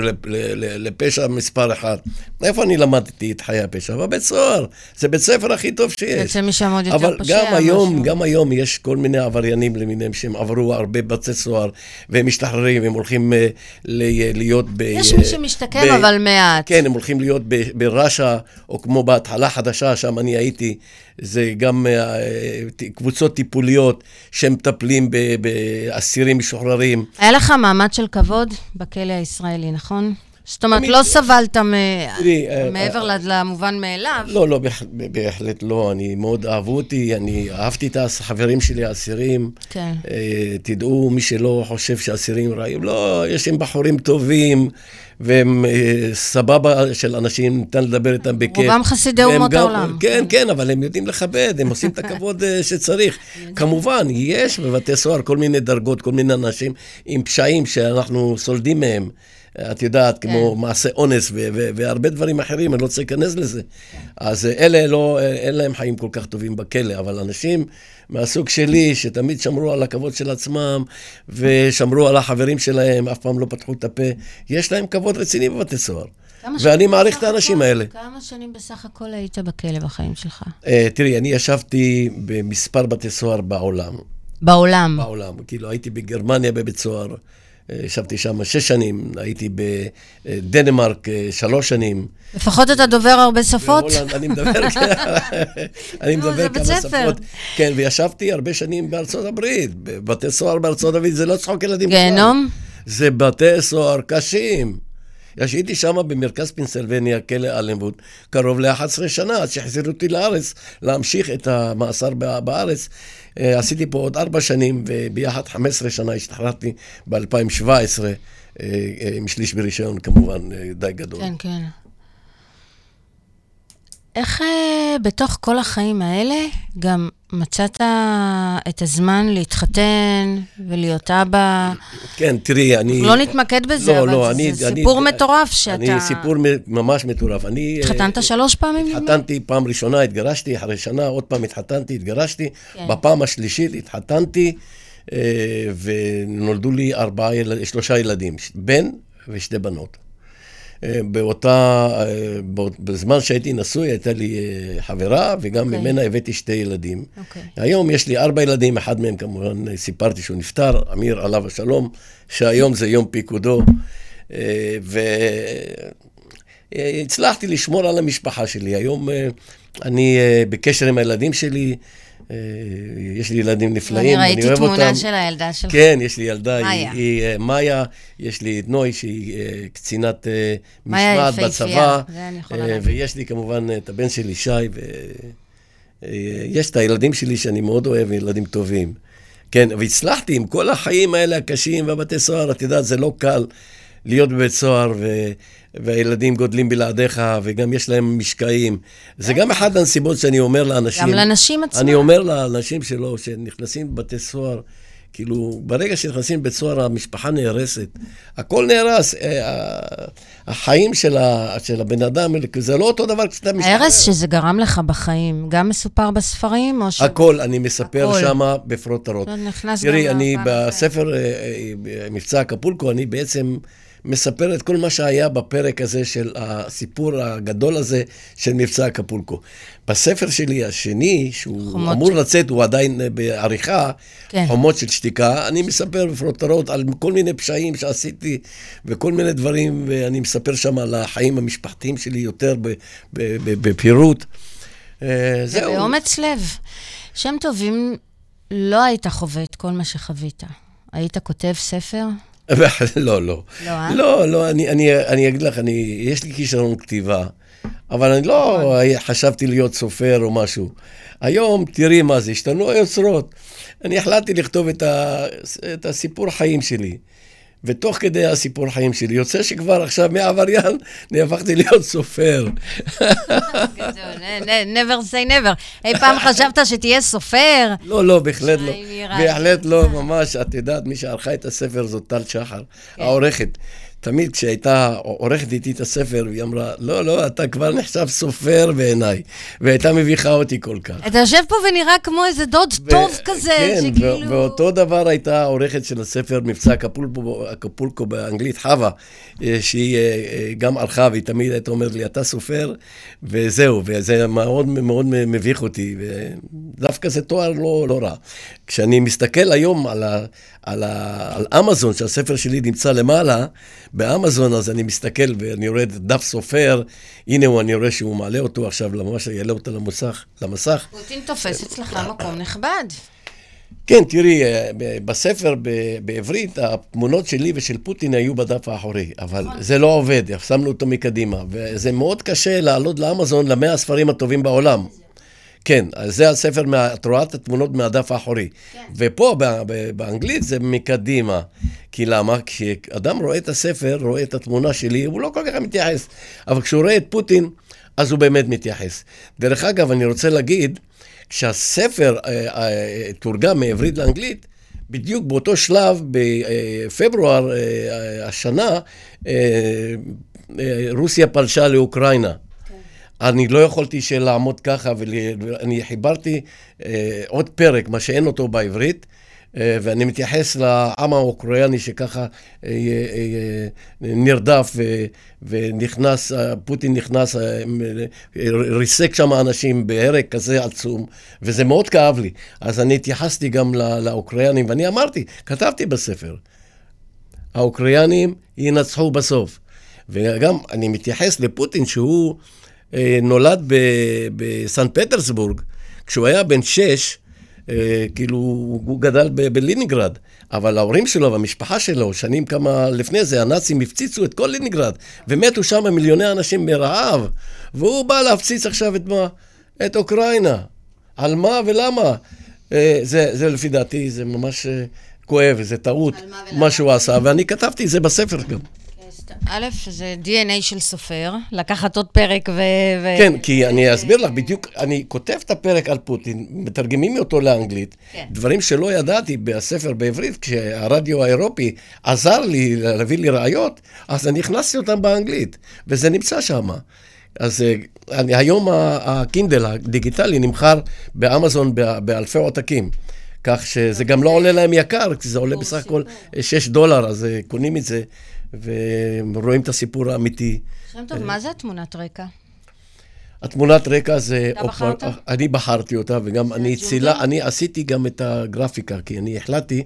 Speaker 3: לפשע מספר אחד. איפה אני למדתי את חיי הפשע? בבית סוהר. זה בית ספר הכי טוב שיש.
Speaker 2: יוצא משם עוד יותר
Speaker 3: פושע. אבל גם היום, גם היום יש כל מיני עבריינים למיניהם שהם עברו הרבה בתי סוהר, והם משתחררים, הם הולכים אה, להיות ב...
Speaker 2: יש מי שמשתקם, אבל מעט.
Speaker 3: כן, הם הולכים להיות בראשה, או כמו בהתחלה חדשה, שם אני הייתי. זה גם uh, קבוצות טיפוליות שמטפלים באסירים משוחררים.
Speaker 2: היה לך מעמד של כבוד בכלא הישראלי, נכון? זאת אומרת, לא סבלת אה, מעבר למובן מאליו.
Speaker 3: לא, לא, בהחלט לא. אני מאוד אהבו אותי, אני אהבתי את החברים שלי, האסירים.
Speaker 2: כן.
Speaker 3: תדעו, מי שלא חושב שאסירים רעים, לא, יש הם בחורים טובים. והם אה, סבבה של אנשים, ניתן לדבר איתם בכיף.
Speaker 2: רובם חסידי אומות העולם.
Speaker 3: כן, כן, אבל הם יודעים לכבד, הם עושים את הכבוד אה, שצריך. כמובן, יש בבתי סוהר כל מיני דרגות, כל מיני אנשים עם פשעים שאנחנו סולדים מהם. את יודעת, כמו כן. מעשה אונס והרבה דברים אחרים, אני לא רוצה להיכנס לזה. כן. אז אלה לא, אין להם חיים כל כך טובים בכלא, אבל אנשים מהסוג שלי, שתמיד שמרו על הכבוד של עצמם, ושמרו על החברים שלהם, אף פעם לא פתחו את הפה, יש להם כבוד רציני בבתי סוהר. ואני מעריך את האנשים האלה.
Speaker 2: כמה שנים בסך הכל היית בכלא בחיים שלך?
Speaker 3: Uh, תראי, אני ישבתי במספר בתי סוהר בעולם.
Speaker 2: בעולם?
Speaker 3: בעולם. כאילו, הייתי בגרמניה בבית סוהר. ישבתי שם שש שנים, הייתי בדנמרק אה, שלוש שנים.
Speaker 2: לפחות אתה דובר הרבה שפות?
Speaker 3: בהולנד, אני מדבר, אני מדבר כמה שפות. כן, וישבתי הרבה שנים בארצות הברית, בבתי סוהר בארצות הברית, זה לא צחוק ילדים.
Speaker 2: גיהנום?
Speaker 3: זה בתי סוהר קשים. הייתי שם במרכז פנסילבניה, כלא אלנבוד, קרוב ל-11 שנה, עד שהחזירו אותי לארץ, להמשיך את המאסר בארץ. אה, עשיתי פה עוד ארבע שנים, וביחד 15 שנה השתחררתי ב-2017, אה, אה, עם שליש ברישיון כמובן, די גדול.
Speaker 2: כן, כן. איך אה, בתוך כל החיים האלה גם מצאת את הזמן להתחתן ולהיות אבא?
Speaker 3: כן, תראי, אני...
Speaker 2: לא נתמקד בזה,
Speaker 3: לא,
Speaker 2: אבל
Speaker 3: לא,
Speaker 2: זה,
Speaker 3: אני,
Speaker 2: זה
Speaker 3: אני,
Speaker 2: סיפור
Speaker 3: אני,
Speaker 2: מטורף שאתה...
Speaker 3: אני סיפור ממש מטורף. אני...
Speaker 2: התחתנת שלוש פעמים?
Speaker 3: התחתנתי פעם ראשונה, התגרשתי, אחרי שנה עוד פעם התחתנתי, התגרשתי. כן. בפעם השלישית התחתנתי, ונולדו לי ארבעה, שלושה ילדים, בן ושתי בנות. אה, באותה, אה, בזמן שהייתי נשוי, הייתה לי אה, חברה, וגם okay. אוקיי. ממנה הבאתי שתי ילדים. Okay. אוקיי. היום יש לי ארבע ילדים, אחד מהם כמובן סיפרתי שהוא נפטר, אמיר עליו השלום, שהיום זה יום פיקודו. והצלחתי לשמור על המשפחה שלי. היום אני בקשר עם הילדים שלי. אה, יש לי ילדים נפלאים,
Speaker 2: אני אוהב אותם. אני ראיתי תמונה של הילדה שלך.
Speaker 3: כן, יש לי ילדה, מאיה. היא, היא אה, מאיה, יש לי את נוי, שהיא אה, קצינת משמעת בצבא. ויש לי כמובן את הבן שלי, שי, ויש את הילדים שלי שאני מאוד אוהב, ילדים טובים. כן, והצלחתי עם כל החיים האלה הקשים והבתי סוהר, את יודעת, זה לא קל להיות בבית סוהר, ו... והילדים גודלים בלעדיך, וגם יש להם משקעים. זה גם אחת הנסיבות שאני אומר לאנשים.
Speaker 2: גם לנשים עצמם.
Speaker 3: אני אומר לאנשים שלו, שנכנסים לבתי סוהר, כאילו, ברגע שנכנסים לבית סוהר, המשפחה נהרסת. הכל נהרס. אה, החיים של, ה, של הבן אדם, זה לא אותו דבר כשאתה
Speaker 2: משפחה. ההרס שזה גרם לך בחיים, גם מסופר בספרים, או ש...
Speaker 3: הכל, אני מספר שם בפרוטרות. תראי, אני בספר אה, אה, מבצע אקפולקו, אני בעצם... מספר את כל מה שהיה בפרק הזה של הסיפור הגדול הזה של מבצע אקפולקו. בספר שלי השני, שהוא חומות. אמור לצאת, הוא עדיין בעריכה, כן. חומות של שתיקה, אני מספר בפרוטרות על כל מיני פשעים שעשיתי וכל מיני דברים, ואני מספר שם על החיים המשפחתיים שלי יותר בפירוט.
Speaker 2: אה, זהו. ובאומץ לב. שם טובים, לא היית חווה את כל מה שחווית. היית כותב ספר?
Speaker 3: לא, לא. לא, אה? לא, לא, אני, אני, אני אגיד לך, אני, יש לי כישרון כתיבה, אבל אני לא נכון. חשבתי להיות סופר או משהו. היום, תראי מה זה, השתנו היוצרות. אני החלטתי לכתוב את, ה, את הסיפור חיים שלי. ותוך כדי הסיפור חיים שלי, יוצא שכבר עכשיו מעבריין נהפכתי להיות סופר.
Speaker 2: never say never. אי פעם חשבת שתהיה סופר?
Speaker 3: לא, לא, בהחלט לא. בהחלט לא, ממש. את יודעת, מי שערכה את הספר זאת טל שחר, כן. העורכת. תמיד כשהייתה עורכת איתי את הספר, והיא אמרה, לא, לא, אתה כבר נחשב סופר בעיניי, והייתה מביכה אותי כל כך.
Speaker 2: אתה יושב פה ונראה כמו איזה דוד ו- טוב כזה,
Speaker 3: כן, שכאילו... כן, ואותו דבר הייתה העורכת של הספר מבצע אקפולקו, אקפולקו באנגלית, חווה, אה, שהיא אה, אה, גם ערכה, והיא תמיד הייתה אומרת לי, אתה סופר, וזהו, וזה מאוד מאוד מביך אותי, ודווקא זה תואר לא, לא רע. כשאני מסתכל היום על, ה, על, ה, על אמזון, שהספר שלי נמצא למעלה, באמזון, אז אני מסתכל ואני רואה דף סופר, הנה הוא, אני רואה שהוא מעלה אותו עכשיו, ממש יעלה אותו למסך. למסך.
Speaker 2: פוטין תופס אצלך מקום נכבד.
Speaker 3: כן, תראי, אה, בספר בעברית, התמונות שלי ושל פוטין היו בדף האחורי, אבל נכון. זה לא עובד, שמנו אותו מקדימה, וזה מאוד קשה לעלות לאמזון למאה הספרים הטובים בעולם. כן, זה הספר, את רואה את התמונות מהדף האחורי. כן. ופה, באנגלית, זה מקדימה. כי למה? כשאדם רואה את הספר, רואה את התמונה שלי, הוא לא כל כך מתייחס. אבל כשהוא רואה את פוטין, אז הוא באמת מתייחס. דרך אגב, אני רוצה להגיד, כשהספר אה, אה, תורגם מעברית לאנגלית, בדיוק באותו שלב, בפברואר אה, השנה, רוסיה פלשה לאוקראינה. אני לא יכולתי לעמוד ככה, ואני חיברתי אה, עוד פרק, מה שאין אותו בעברית, אה, ואני מתייחס לעם האוקראיני שככה אה, אה, אה, נרדף ו, ונכנס, פוטין נכנס, אה, ריסק שם אנשים בהרג כזה עצום, וזה מאוד כאב לי. אז אני התייחסתי גם לאוקראינים, ואני אמרתי, כתבתי בספר, האוקראינים ינצחו בסוף. וגם אני מתייחס לפוטין שהוא... אה, נולד בסן פטרסבורג, כשהוא היה בן שש, אה, כאילו, הוא גדל בלינינגרד, אבל ההורים שלו והמשפחה שלו, שנים כמה לפני זה, הנאצים הפציצו את כל לינינגרד, ומתו שם מיליוני אנשים מרעב, והוא בא להפציץ עכשיו את מה? את אוקראינה. על מה ולמה? אה, זה, זה לפי דעתי, זה ממש כואב, זה טעות, מה, מה שהוא עשה, ואני כתבתי את זה בספר גם.
Speaker 2: א', זה DNA של סופר, לקחת עוד פרק ו...
Speaker 3: כן, כי אני אסביר לך בדיוק, אני כותב את הפרק על פוטין, מתרגמים אותו לאנגלית, כן. דברים שלא ידעתי בספר בעברית, כשהרדיו האירופי עזר לי להביא לי ראיות, אז אני הכנסתי אותם באנגלית, וזה נמצא שם. אז אה, אני, היום הקינדל הדיגיטלי נמכר באמזון באלפי עותקים. כך שזה גם לא עולה להם יקר, כי זה עולה בסך הכל 6 דולר, אז אה, קונים את זה ורואים את הסיפור האמיתי.
Speaker 2: שם טוב, מה זה התמונת רקע?
Speaker 3: התמונת רקע זה... אתה בחרת? אני בחרתי אותה, וגם אני צילה, אני עשיתי גם את הגרפיקה, כי אני החלטתי,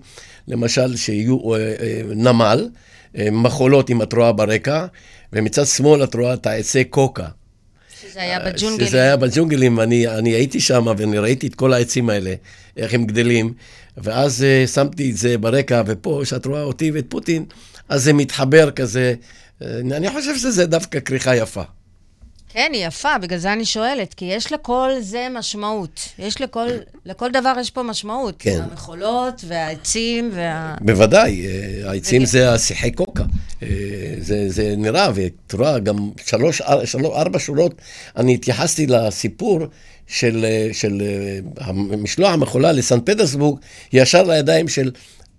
Speaker 3: למשל, שיהיו אה, אה, נמל, מחולות, אם את רואה ברקע, ומצד שמאל את רואה את העצי קוקה.
Speaker 2: שזה היה בג'ונגלים.
Speaker 3: שזה היה בג'ונגלים, אני, אני הייתי שם ואני ראיתי את כל העצים האלה, איך הם גדלים, ואז uh, שמתי את זה ברקע, ופה, כשאת רואה אותי ואת פוטין, אז זה מתחבר כזה. Uh, אני חושב שזה דווקא כריכה יפה.
Speaker 2: כן, היא יפה, בגלל זה אני שואלת, כי יש לכל זה משמעות. יש לכל, לכל דבר יש פה משמעות. כן. המחולות והעצים וה...
Speaker 3: בוודאי, אה, העצים זה השיחי קוקה. אה, זה, זה נראה, ואת רואה, גם שלוש, שלוש, ארבע שורות, אני התייחסתי לסיפור של, אה, של משלוח המחולה לסן פטרסבורג, ישר לידיים של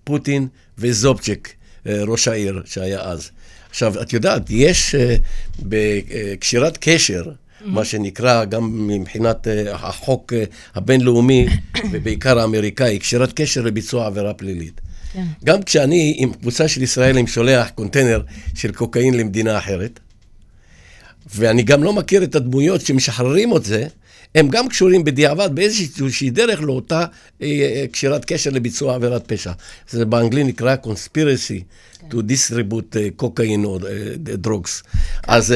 Speaker 3: פוטין וזובצ'ק, ראש העיר שהיה אז. עכשיו, את יודעת, יש בקשירת קשר, mm-hmm. מה שנקרא, גם מבחינת החוק הבינלאומי, ובעיקר האמריקאי, קשירת קשר לביצוע עבירה פלילית. כן. גם כשאני עם קבוצה של ישראלים שולח קונטיינר של קוקאין למדינה אחרת, ואני גם לא מכיר את הדמויות שמשחררים את זה, הם גם קשורים בדיעבד באיזושהי דרך לאותה קשירת קשר לביצוע עבירת פשע. זה באנגלית נקרא conspiracy to distribute cocaine או drugs. אז,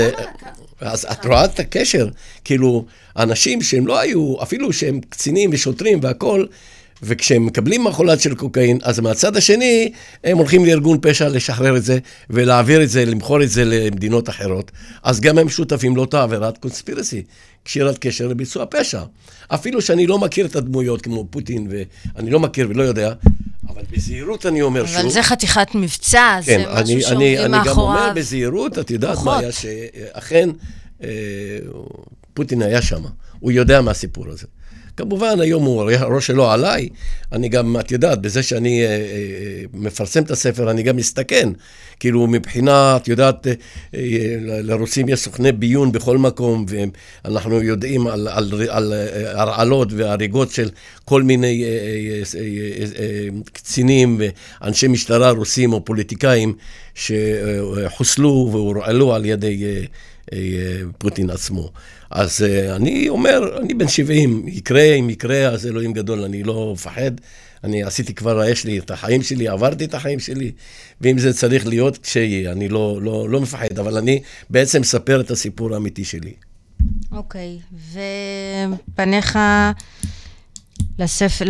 Speaker 3: אז את רואה את הקשר, כאילו, אנשים שהם לא היו, אפילו שהם קצינים ושוטרים והכול, וכשהם מקבלים מחולת של קוקאין, אז מהצד השני, הם הולכים לארגון פשע לשחרר את זה ולהעביר את זה, למכור את זה למדינות אחרות. אז גם הם שותפים לאותה עבירת קונספירסי, קשירת קשר לביצוע פשע. אפילו שאני לא מכיר את הדמויות כמו פוטין, ואני לא מכיר ולא יודע, אבל בזהירות אני אומר אבל
Speaker 2: שוב... אבל זה חתיכת מבצע,
Speaker 3: כן, זה משהו שעומדים מאחוריו. אני גם אומר בזהירות, את יודעת מה היה, שאכן אה, פוטין היה שם, הוא יודע מה הסיפור הזה. כמובן, היום הוא, הראש שלו עליי, אני גם, את יודעת, בזה שאני אה, אה, מפרסם את הספר, אני גם מסתכן. כאילו, מבחינה, את יודעת, אה, אה, לרוסים יש סוכני ביון בכל מקום, ואנחנו יודעים על, על, על, על אה, הרעלות והריגות של כל מיני אה, אה, אה, אה, קצינים ואנשי משטרה רוסים או פוליטיקאים שחוסלו והורעלו על ידי... אה, אה, פוטין עצמו. אז אה, אני אומר, אני בן 70, יקרה אם יקרה, אז אלוהים גדול, אני לא מפחד. אני עשיתי כבר, יש לי את החיים שלי, עברתי את החיים שלי, ואם זה צריך להיות, כשיהיה, אני לא, לא, לא מפחד, אבל אני בעצם מספר את הסיפור האמיתי שלי.
Speaker 2: אוקיי, okay, ופניך לספר,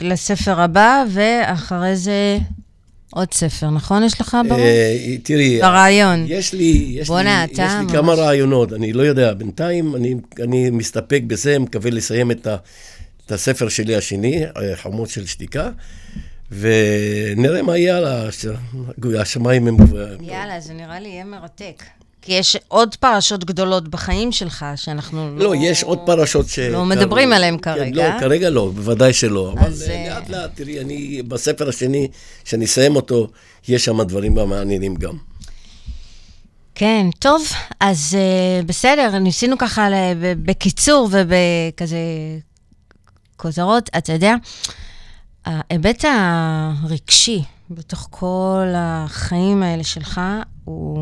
Speaker 2: לספר הבא, ואחרי זה עוד ספר, נכון? יש לך ברור? אה,
Speaker 3: תראי,
Speaker 2: ברעיון.
Speaker 3: יש לי, יש בונה, לי, יש לי כמה רעיונות, אני לא יודע, בינתיים אני, אני מסתפק בזה, מקווה לסיים את, ה, את הספר שלי השני, אה, חומות של שתיקה, ונראה מה יהיה, השמיים הם...
Speaker 2: יאללה, זה נראה לי יהיה מרתק. כי יש עוד פרשות גדולות בחיים שלך, שאנחנו
Speaker 3: לא... לא, יש עוד פרשות ש...
Speaker 2: לא מדברים עליהן כן, כרגע.
Speaker 3: לא, כרגע לא, בוודאי שלא. אבל אה, לאט לאט, תראי, אני, בספר השני, כשאני אסיים אותו, יש שם דברים מעניינים גם.
Speaker 2: כן, טוב, אז uh, בסדר, ניסינו ככה בקיצור ובכזה כותרות. אתה יודע, ההיבט הרגשי בתוך כל החיים האלה שלך הוא,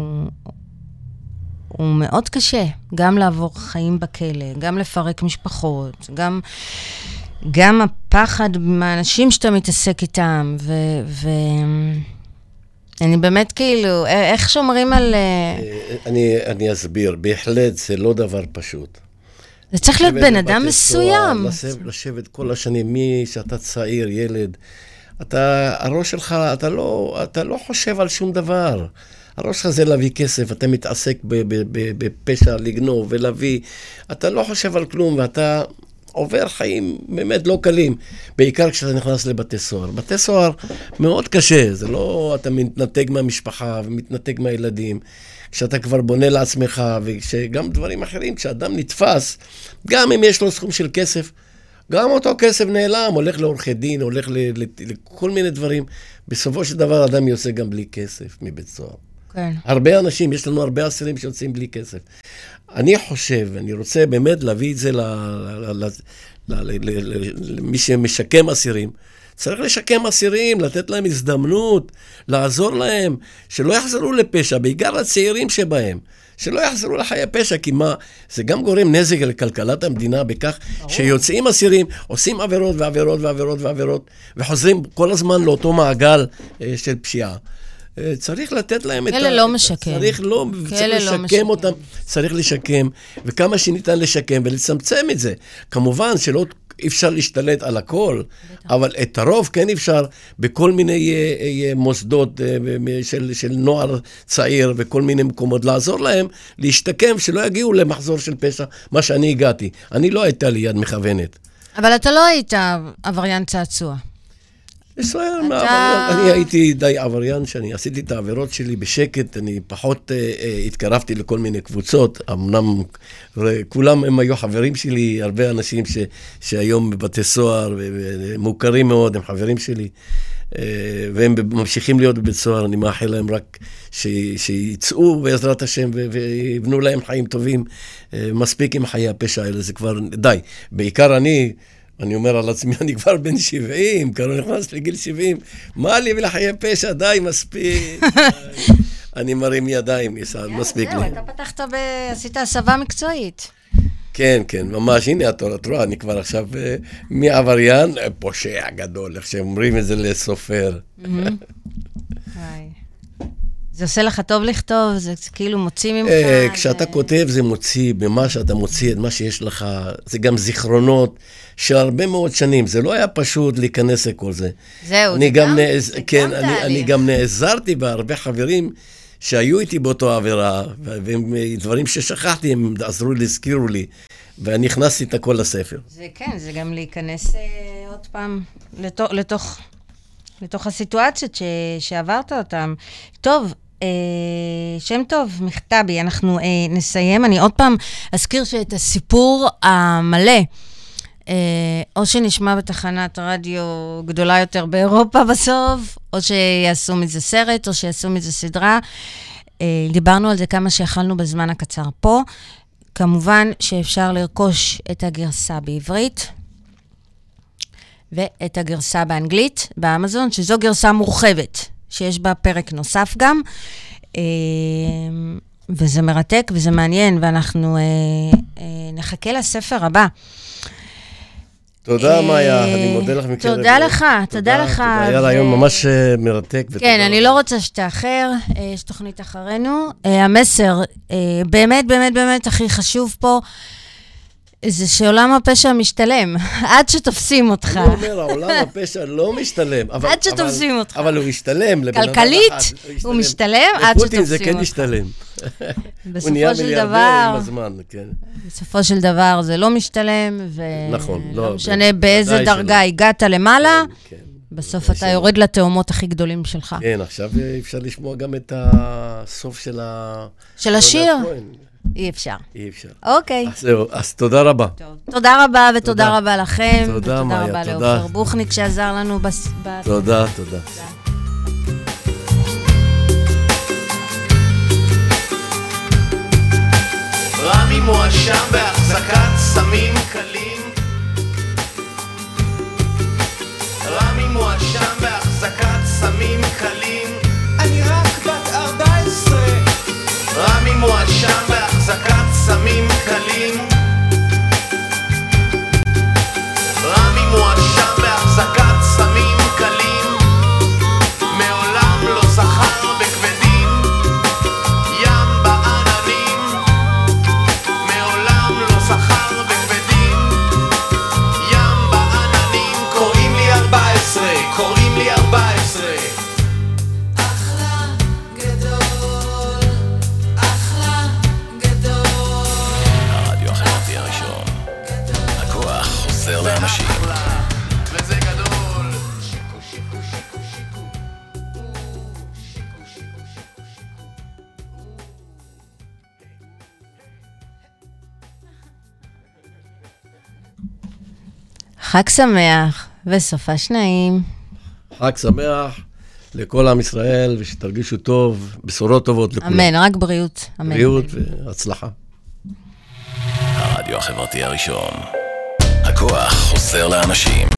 Speaker 2: הוא מאוד קשה, גם לעבור חיים בכלא, גם לפרק משפחות, גם, גם הפחד מהאנשים שאתה מתעסק איתם, ו... ו... אני באמת כאילו, איך שומרים על... אה,
Speaker 3: אני, אני אסביר, בהחלט זה לא דבר פשוט.
Speaker 2: זה צריך להיות בן אדם מסוים.
Speaker 3: לשבת, לשבת כל השנים, מי שאתה צעיר, ילד, אתה, הראש שלך, אתה לא, אתה לא חושב על שום דבר. הראש שלך זה להביא כסף, אתה מתעסק בפשע לגנוב ולהביא, אתה לא חושב על כלום ואתה עובר חיים באמת לא קלים, בעיקר כשאתה נכנס לבתי סוהר. בתי סוהר מאוד קשה, זה לא אתה מתנתק מהמשפחה ומתנתק מהילדים. כשאתה כבר בונה לעצמך, וגם דברים אחרים, כשאדם נתפס, גם אם יש לו סכום של כסף, גם אותו כסף נעלם, הולך לעורכי דין, הולך לכל מיני דברים. בסופו של דבר אדם יוצא גם בלי כסף מבית סוהר.
Speaker 2: כן.
Speaker 3: הרבה אנשים, יש לנו הרבה אסירים שיוצאים בלי כסף. אני חושב, אני רוצה באמת להביא את זה למי שמשקם אסירים. צריך לשקם אסירים, לתת להם הזדמנות, לעזור להם, שלא יחזרו לפשע, בעיקר הצעירים שבהם. שלא יחזרו לחיי פשע, כי מה, זה גם גורם נזק לכלכלת המדינה בכך שיוצאים אסירים, עושים עבירות ועבירות ועבירות ועבירות, וחוזרים כל הזמן לאותו מעגל אה, של פשיעה. אה, צריך לתת להם את
Speaker 2: ה... כלא לא משקם.
Speaker 3: צריך לא, צריך לא לשקם. אותם, צריך לשקם, וכמה שניתן לשקם ולצמצם את זה. כמובן שלא אי אפשר להשתלט על הכל, אבל את הרוב כן אפשר בכל מיני uh, uh, מוסדות uh, של, של נוער צעיר וכל מיני מקומות, לעזור להם להשתקם, שלא יגיעו למחזור של פשע, מה שאני הגעתי. אני לא הייתה לי יד מכוונת.
Speaker 2: אבל אתה לא היית עבריין צעצוע.
Speaker 3: ישראל, אתה... אני הייתי די עבריין, שאני עשיתי את העבירות שלי בשקט, אני פחות אה, אה, התקרבתי לכל מיני קבוצות, אמנם כולם הם היו חברים שלי, הרבה אנשים ש, שהיום בבתי סוהר, מוכרים מאוד, הם חברים שלי, אה, והם ממשיכים להיות בבית סוהר, אני מאחל להם רק ש, שיצאו בעזרת השם ויבנו להם חיים טובים, אה, מספיק עם חיי הפשע האלה, זה כבר די. בעיקר אני... אני אומר על עצמי, אני כבר בן 70, כבר נכנס לגיל 70, מה לי ולחיי פשע, די, מספיק. אני מרים ידיים, מספיק לי.
Speaker 2: זהו, אתה פתחת ב... עשית הסבה מקצועית.
Speaker 3: כן, כן, ממש, הנה את רואה, אני כבר עכשיו אה, מעבריין, אה, פושע גדול, איך שאומרים את זה לסופר.
Speaker 2: זה עושה לך טוב לכתוב? זה כאילו מוציא ממך? אה,
Speaker 3: כשאתה כותב זה מוציא, במה שאתה מוציא את מה שיש לך, זה גם זיכרונות של הרבה מאוד שנים. זה לא היה פשוט להיכנס לכל זה.
Speaker 2: זהו, זה גם,
Speaker 3: נעז... זה כן, גם אני, אני גם נעזרתי בהרבה חברים שהיו איתי באותו עבירה, ודברים ששכחתי, הם עזרו לי, הזכירו לי. ואני הכנסתי את הכל לספר.
Speaker 2: זה כן, זה גם להיכנס אה, עוד פעם לתוך, לתוך, לתוך הסיטואציות ש, שעברת אותן. טוב, אה, שם טוב, מכתבי, אנחנו אה, נסיים. אני עוד פעם אזכיר שאת הסיפור המלא, אה, או שנשמע בתחנת רדיו גדולה יותר באירופה בסוף, או שיעשו מזה סרט, או שיעשו מזה סדרה. אה, דיברנו על זה כמה שיכלנו בזמן הקצר פה. כמובן שאפשר לרכוש את הגרסה בעברית ואת הגרסה באנגלית באמזון, שזו גרסה מורחבת. שיש בה פרק נוסף גם. אה, וזה מרתק וזה מעניין, ואנחנו אה, אה, נחכה לספר הבא.
Speaker 3: תודה, מאיה, אני מודה לך מקרב.
Speaker 2: תודה לך, תודה לך.
Speaker 3: היה רעיון ממש מרתק.
Speaker 2: כן, אני לא רוצה שתאחר, יש תוכנית אחרינו. המסר, באמת, באמת, באמת הכי חשוב פה, זה שעולם הפשע משתלם, עד שתופסים אותך.
Speaker 3: אני אומר, עולם הפשע לא משתלם. אבל,
Speaker 2: עד שתופסים אותך.
Speaker 3: אבל הוא משתלם.
Speaker 2: כלכלית, הוא משתלם עד שתופסים אותך. לפוטין
Speaker 3: זה כן משתלם.
Speaker 2: בסופו של דבר...
Speaker 3: עם הזמן, כן.
Speaker 2: בסופו של דבר זה לא משתלם, ולא
Speaker 3: נכון, לא,
Speaker 2: משנה באיזה דרגה הגעת למעלה. כן, כן. בסוף אתה יורד לתאומות הכי גדולים שלך.
Speaker 3: כן, עכשיו אפשר לשמוע גם את הסוף של ה...
Speaker 2: של השיר. אי אפשר.
Speaker 3: אי אפשר.
Speaker 2: אוקיי.
Speaker 3: אז זהו, אז תודה רבה.
Speaker 2: טוב. תודה רבה ותודה תודה. רבה לכם.
Speaker 3: תודה, מאיה,
Speaker 2: תודה. תודה רבה לעופר בוכניק שעזר לנו בס...
Speaker 3: תודה, תודה. רמי מואשם בהחזקת סמים קלים. רמי מואשם בהחזקת סמים קלים. אני רק בת 14. רמי מואשם בהחזקת סמים קלים. רמי מואשם בהחזקת
Speaker 2: חג שמח וסופה שניים.
Speaker 3: חג שמח לכל עם ישראל, ושתרגישו טוב, בשורות טובות לכולם.
Speaker 2: אמן, רק בריאות. אמן.
Speaker 3: בריאות והצלחה.
Speaker 4: הרדיו החברתי הראשון. הכוח חוזר לאנשים.